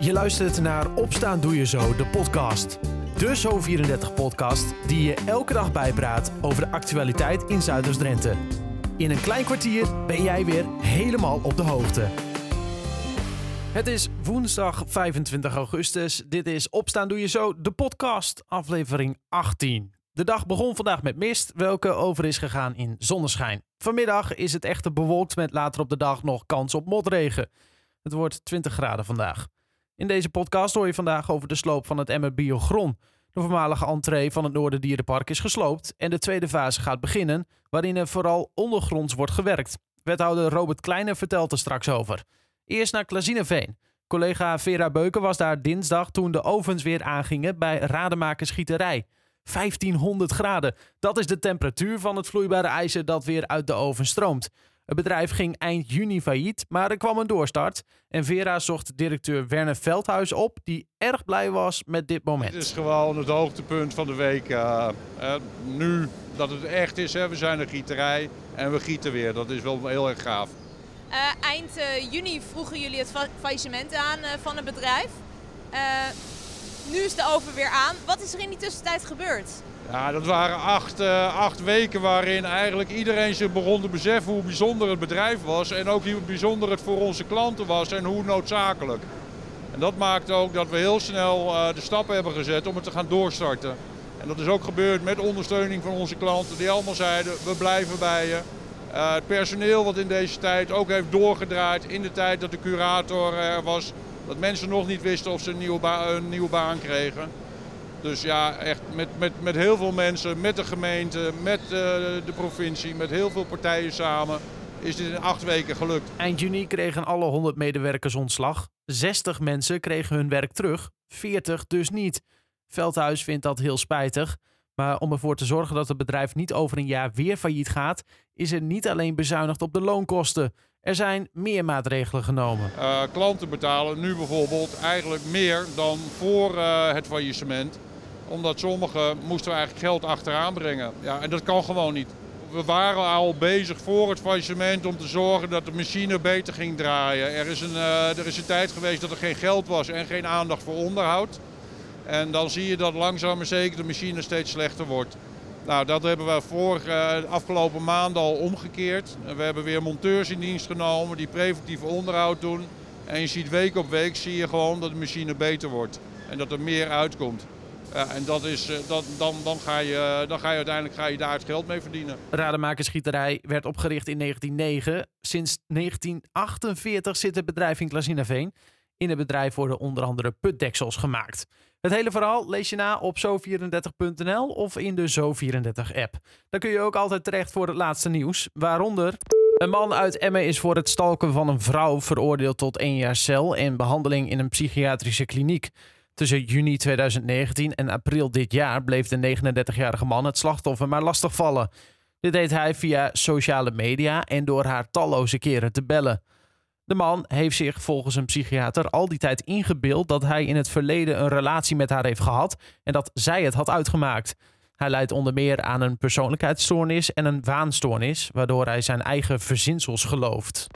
Je luistert naar Opstaan Doe Je Zo, de podcast. De Zo34-podcast die je elke dag bijpraat over de actualiteit in Zuiders-Drenthe. In een klein kwartier ben jij weer helemaal op de hoogte. Het is woensdag 25 augustus. Dit is Opstaan Doe Je Zo, de podcast, aflevering 18. De dag begon vandaag met mist, welke over is gegaan in zonneschijn. Vanmiddag is het echter bewolkt met later op de dag nog kans op motregen. Het wordt 20 graden vandaag. In deze podcast hoor je vandaag over de sloop van het Emmer Biogron. De voormalige entree van het Noorderdierenpark is gesloopt en de tweede fase gaat beginnen, waarin er vooral ondergronds wordt gewerkt. Wethouder Robert Kleine vertelt er straks over. Eerst naar Klazineveen. Collega Vera Beuken was daar dinsdag toen de ovens weer aangingen bij Rademaker Schieterij. 1500 graden. Dat is de temperatuur van het vloeibare ijzer dat weer uit de oven stroomt. Het bedrijf ging eind juni failliet, maar er kwam een doorstart. En Vera zocht directeur Werner Veldhuis op, die erg blij was met dit moment. Het is gewoon het hoogtepunt van de week. Uh, uh, nu dat het echt is, hè. we zijn een gieterij en we gieten weer. Dat is wel heel erg gaaf. Uh, eind juni vroegen jullie het fa faillissement aan van het bedrijf. nu is de oven weer aan. Wat is er in die tussentijd gebeurd? Ja, dat waren acht, uh, acht weken waarin eigenlijk iedereen zich begon te beseffen hoe bijzonder het bedrijf was. En ook hoe bijzonder het voor onze klanten was en hoe noodzakelijk. En dat maakte ook dat we heel snel uh, de stappen hebben gezet om het te gaan doorstarten. En dat is ook gebeurd met ondersteuning van onze klanten die allemaal zeiden we blijven bij je. Uh, het personeel wat in deze tijd ook heeft doorgedraaid in de tijd dat de curator er was. Dat mensen nog niet wisten of ze een nieuwe, een nieuwe baan kregen. Dus ja, echt met, met, met heel veel mensen, met de gemeente, met uh, de provincie, met heel veel partijen samen, is dit in acht weken gelukt. Eind juni kregen alle 100 medewerkers ontslag. 60 mensen kregen hun werk terug, 40 dus niet. Veldhuis vindt dat heel spijtig. Maar om ervoor te zorgen dat het bedrijf niet over een jaar weer failliet gaat, is er niet alleen bezuinigd op de loonkosten. Er zijn meer maatregelen genomen. Uh, klanten betalen nu bijvoorbeeld eigenlijk meer dan voor uh, het faillissement omdat sommigen moesten eigenlijk geld achteraan brengen. Ja, en dat kan gewoon niet. We waren al bezig voor het faillissement om te zorgen dat de machine beter ging draaien. Er is, een, uh, er is een tijd geweest dat er geen geld was en geen aandacht voor onderhoud. En dan zie je dat langzaam maar zeker de machine steeds slechter wordt. Nou, dat hebben we vorige, uh, afgelopen maanden al omgekeerd. We hebben weer monteurs in dienst genomen die preventieve onderhoud doen. En je ziet week op week zie je gewoon dat de machine beter wordt. En dat er meer uitkomt. En dat is, dat, dan, dan, ga je, dan ga je uiteindelijk ga je daar het geld mee verdienen. Rademakersgieterij werd opgericht in 1909. Sinds 1948 zit het bedrijf in Klazinaveen. In het bedrijf worden onder andere putdeksels gemaakt. Het hele verhaal lees je na op zo34.nl of in de Zo34-app. Daar kun je ook altijd terecht voor het laatste nieuws. Waaronder... Een man uit Emmen is voor het stalken van een vrouw veroordeeld tot één jaar cel en behandeling in een psychiatrische kliniek. Tussen juni 2019 en april dit jaar bleef de 39-jarige man het slachtoffer maar lastig vallen. Dit deed hij via sociale media en door haar talloze keren te bellen. De man heeft zich volgens een psychiater al die tijd ingebeeld dat hij in het verleden een relatie met haar heeft gehad en dat zij het had uitgemaakt. Hij leidt onder meer aan een persoonlijkheidsstoornis en een waanstoornis, waardoor hij zijn eigen verzinsels gelooft.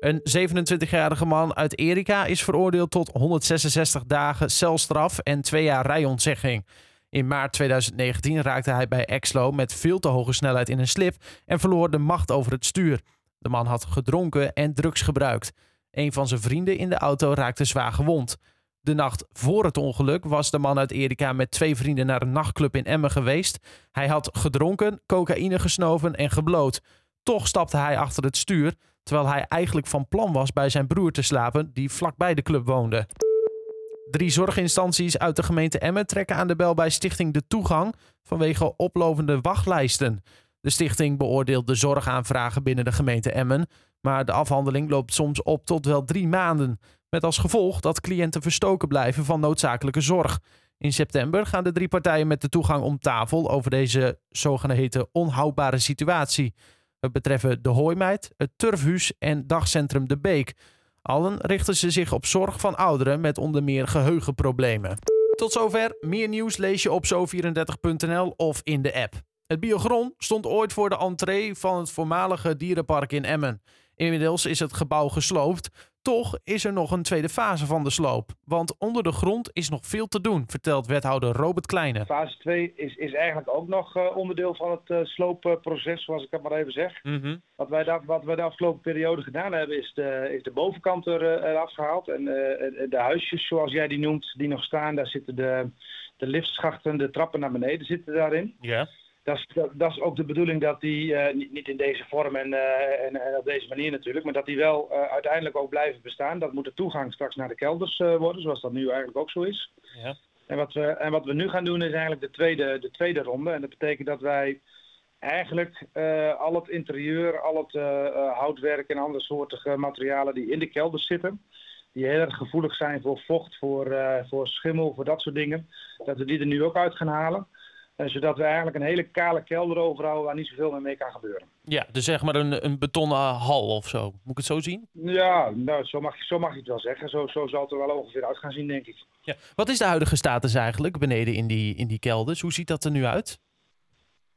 Een 27-jarige man uit Erika is veroordeeld tot 166 dagen celstraf en twee jaar rijontzegging. In maart 2019 raakte hij bij Exlo met veel te hoge snelheid in een slip en verloor de macht over het stuur. De man had gedronken en drugs gebruikt. Een van zijn vrienden in de auto raakte zwaar gewond. De nacht voor het ongeluk was de man uit Erika met twee vrienden naar een nachtclub in Emmen geweest. Hij had gedronken, cocaïne gesnoven en gebloot. Toch stapte hij achter het stuur, terwijl hij eigenlijk van plan was bij zijn broer te slapen, die vlakbij de club woonde. Drie zorginstanties uit de gemeente Emmen trekken aan de bel bij Stichting De Toegang vanwege oplopende wachtlijsten. De stichting beoordeelt de zorgaanvragen binnen de gemeente Emmen, maar de afhandeling loopt soms op tot wel drie maanden. Met als gevolg dat cliënten verstoken blijven van noodzakelijke zorg. In september gaan de drie partijen met de toegang om tafel over deze zogeheten onhoudbare situatie. Het betreffen de Hooimeid, het Turfhuis en dagcentrum De Beek. Allen richten ze zich op zorg van ouderen met onder meer geheugenproblemen. Tot zover. Meer nieuws lees je op zo34.nl of in de app. Het Biogron stond ooit voor de entree van het voormalige dierenpark in Emmen. Inmiddels is het gebouw gesloopt. Toch is er nog een tweede fase van de sloop. Want onder de grond is nog veel te doen, vertelt wethouder Robert Kleine. Fase 2 is, is eigenlijk ook nog uh, onderdeel van het uh, sloopproces, zoals ik het maar even zeg. Mm -hmm. wat, wij de, wat wij de afgelopen periode gedaan hebben, is de, is de bovenkant er, uh, eraf gehaald. En de huisjes, zoals jij die noemt, die nog staan, daar zitten de, de liftschachten, de trappen naar beneden zitten daarin. Ja. Dat is, dat, dat is ook de bedoeling dat die, uh, niet, niet in deze vorm en, uh, en, en, op deze manier natuurlijk, maar dat die wel uh, uiteindelijk ook blijven bestaan. Dat moet de toegang straks naar de kelders worden, zoals dat nu eigenlijk ook zo is. Ja. En, wat we, en wat we nu gaan doen is eigenlijk de tweede, de tweede ronde. En dat betekent dat wij eigenlijk al het interieur, al het houtwerk en andere soortige materialen die in de kelders zitten, die heel erg gevoelig zijn voor vocht, voor, voor schimmel, voor dat soort dingen, dat we die er nu ook uit gaan halen. Zodat we eigenlijk een hele kale kelder overhouden waar niet zoveel meer mee kan gebeuren. Ja, dus zeg maar een, een betonnen hal of zo. Moet ik het zo zien? Ja, nou, zo, mag, zo mag je het wel zeggen. Zo, zo zal het er wel ongeveer uit gaan zien, denk ik. Ja. Wat is de huidige status eigenlijk beneden in die, in die kelders? Hoe ziet dat er nu uit?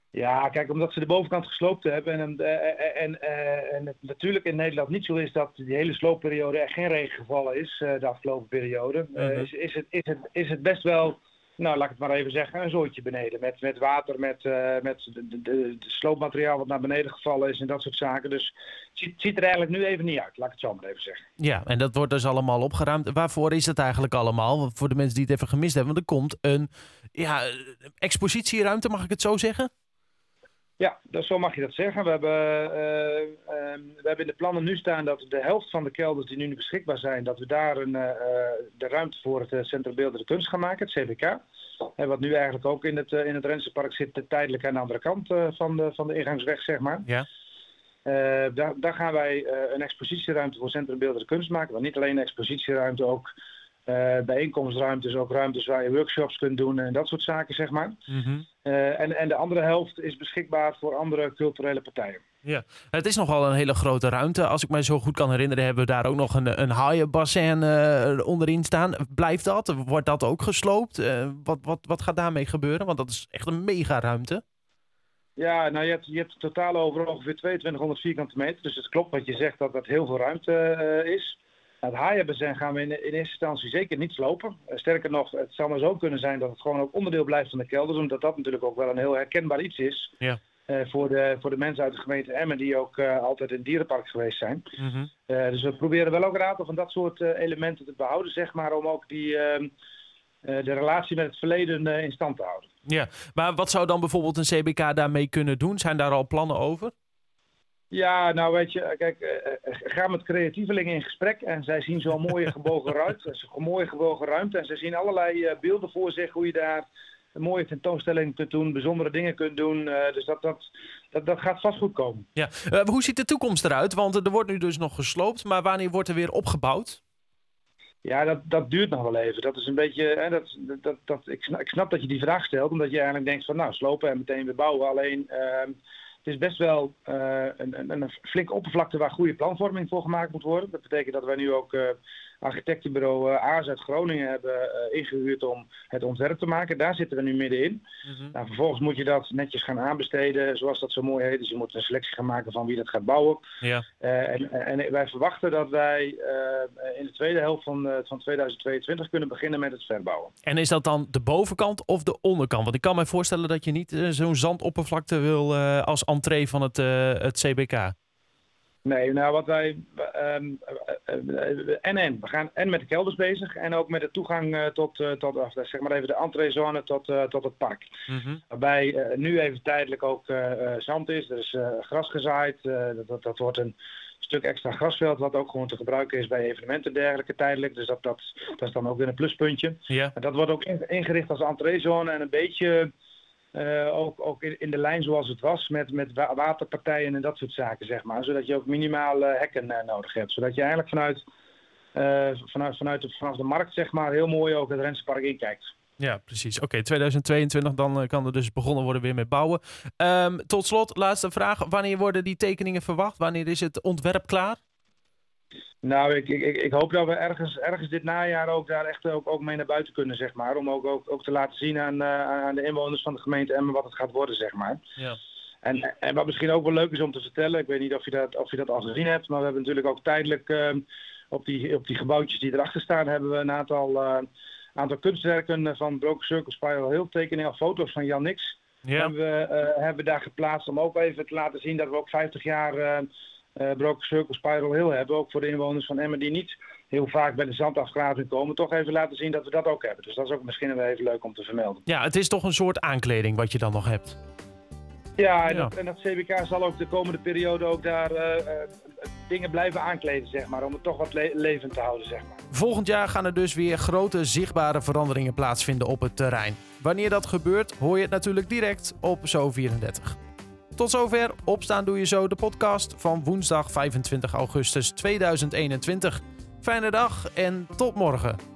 Ja, kijk, omdat ze de bovenkant gesloopt hebben en, en, en, en het natuurlijk in Nederland niet zo is dat die hele sloopperiode er geen regen gevallen is, de afgelopen periode, Mhm. is, is, het, is, het, is het best wel nou, laat ik het maar even zeggen, een zooitje beneden. Met, met water, met, uh, met de, sloopmateriaal wat naar beneden gevallen is en dat soort zaken. Dus het ziet, ziet, er eigenlijk nu even niet uit, laat ik het zo maar even zeggen. Ja, en dat wordt dus allemaal opgeruimd. Waarvoor is het eigenlijk allemaal? Voor de mensen die het even gemist hebben. Want er komt een ja, expositieruimte, mag ik het zo zeggen? Ja, dat, zo mag je dat zeggen. We hebben, uh, uh, we hebben in de plannen nu staan dat de helft van de kelders die nu beschikbaar zijn, dat we daar een, uh, de ruimte voor het Centrum Beeldende Kunst gaan maken, het CBK. En wat nu eigenlijk ook in het, in het Rensenpark zit, tijdelijk aan de andere kant van, de, van de ingangsweg, zeg maar. Ja. daar, daar gaan wij een expositieruimte voor Centrum Beeldende Kunst maken. Maar niet alleen een expositieruimte, ook bijeenkomstruimtes, ook ruimtes waar je workshops kunt doen en dat soort zaken, zeg maar. Mm -hmm. uh, en, en de andere helft is beschikbaar voor andere culturele partijen. Ja, het is nogal een hele grote ruimte. Als ik me zo goed kan herinneren, hebben we daar ook nog een, een haaienbassin uh, onderin staan. Blijft dat? Wordt dat ook gesloopt? wat, wat, wat gaat daarmee gebeuren? Want dat is echt een mega ruimte. Ja, nou je hebt, je hebt totaal over ongeveer 2200 vierkante meter. Dus het klopt wat je zegt dat dat heel veel ruimte is. Het haaienbazin gaan we in, in, eerste instantie zeker niet slopen. Sterker nog, het zou maar zo kunnen zijn dat het gewoon ook onderdeel blijft van de kelders. Omdat dat natuurlijk ook wel een heel herkenbaar iets is. Ja. Uh, voor, de, voor de mensen uit de gemeente Emmen die ook uh, altijd in het dierenpark geweest zijn. Mm -hmm. uh, dus we proberen wel ook een aantal van dat soort elementen te behouden, zeg maar. Om ook die, ehm, de relatie met het verleden in stand te houden. Ja, maar wat zou dan bijvoorbeeld een CBK daarmee kunnen doen? Zijn daar al plannen over? Ja, nou weet je, kijk, uh, ga met creatievelingen in gesprek en zij zien zo'n mooie gebogen ruimte, een mooie gebogen ruimte en zij zien allerlei uh, beelden voor zich hoe je daar een mooie tentoonstelling kunt doen, bijzondere dingen kunt doen. Uh, dus dat, dat, dat, dat gaat vast goed komen. Ja, hoe ziet de toekomst eruit? Want er wordt nu dus nog gesloopt, maar wanneer wordt er weer opgebouwd? Ja, dat, dat duurt nog wel even. Dat is een beetje. Hè, dat, dat, dat, ik, snap, ik snap dat je die vraag stelt, omdat je eigenlijk denkt van nou, slopen en meteen weer bouwen. Alleen ehm, het is best wel uh, een, een, een, flinke oppervlakte waar goede planvorming voor gemaakt moet worden. Dat betekent dat wij nu ook uh, architectenbureau uh, Aars uit Groningen hebben ingehuurd om het ontwerp te maken. Daar zitten we nu middenin. Mm -hmm. nou, vervolgens moet je dat netjes gaan aanbesteden, zoals dat zo mooi heet. Dus je moet een selectie gaan maken van wie dat gaat bouwen. Ja. En, en, wij verwachten dat wij in de tweede helft van, van 2022 kunnen beginnen met het verbouwen. En is dat dan de bovenkant of de onderkant? Want ik kan me voorstellen dat je niet zo'n zandoppervlakte wil als entree van het, het CBK? Nee, nou wat wij. Um, en en. We gaan en met de kelders bezig en ook met de toegang uh, tot, uh, tot uh, zeg maar even de entreezone tot, tot het park. Mm -hmm. Waarbij nu even tijdelijk ook zand is. Er is gras gezaaid. Dat, dat, dat, wordt een stuk extra grasveld wat ook gewoon te gebruiken is bij evenementen en dergelijke tijdelijk. Dus dat, dat, dat is dan ook weer een pluspuntje. Ja. Dat wordt ook ingericht als entreezone en een beetje. Uh, ook, ook in, in, de lijn zoals het was, met, met waterpartijen en dat soort zaken, zeg maar. Zodat je ook minimaal uh, hekken uh, nodig hebt. Zodat je eigenlijk vanuit, vanuit, vanuit de, vanaf de markt, zeg maar, heel mooi ook het Rensenpark inkijkt. Ja, precies. Oké, okay, 2022, dan kan er dus begonnen worden weer met bouwen. Um, tot slot, laatste vraag. Wanneer worden die tekeningen verwacht? Wanneer is het ontwerp klaar? Nou, ik, ik, ik hoop dat we ergens, ergens dit najaar ook daar echt ook, ook mee naar buiten kunnen, zeg maar. Om ook, ook, ook te laten zien aan, uh, aan de inwoners van de gemeente Emmen wat het gaat worden, zeg maar. Ja. En, en wat misschien ook wel leuk is om te vertellen, ik weet niet of je dat, of je dat al gezien hebt, maar we hebben natuurlijk ook tijdelijk ehm, op, die, op die gebouwtjes die erachter staan, hebben we een aantal, uh, aantal kunstwerken van Broken Circle Spiral Hill, tekeningen, foto's van Jan Nix. Ja. Hebben, we, uh, hebben daar geplaatst om ook even te laten zien dat we ook 50 jaar Broken Circle Spiral Hill hebben. Ook voor de inwoners van Emmen die niet heel vaak bij de zandafgraving komen. Toch even laten zien dat we dat ook hebben. Dus dat is ook misschien wel even leuk om te vermelden. Ja, het is toch een soort aankleding wat je dan nog hebt. Ja, en, Ja. Dat, en dat CBK zal ook de komende periode ook daar uh, uh, dingen blijven aankleden, zeg maar. Om het toch wat le levend te houden, zeg maar. Volgend jaar gaan er dus weer grote zichtbare veranderingen plaatsvinden op het terrein. Wanneer dat gebeurt, hoor je het natuurlijk direct op Zo34. Tot zover Opstaan Doe Je Zo, de podcast van woensdag 25 augustus 2021. Fijne dag en tot morgen.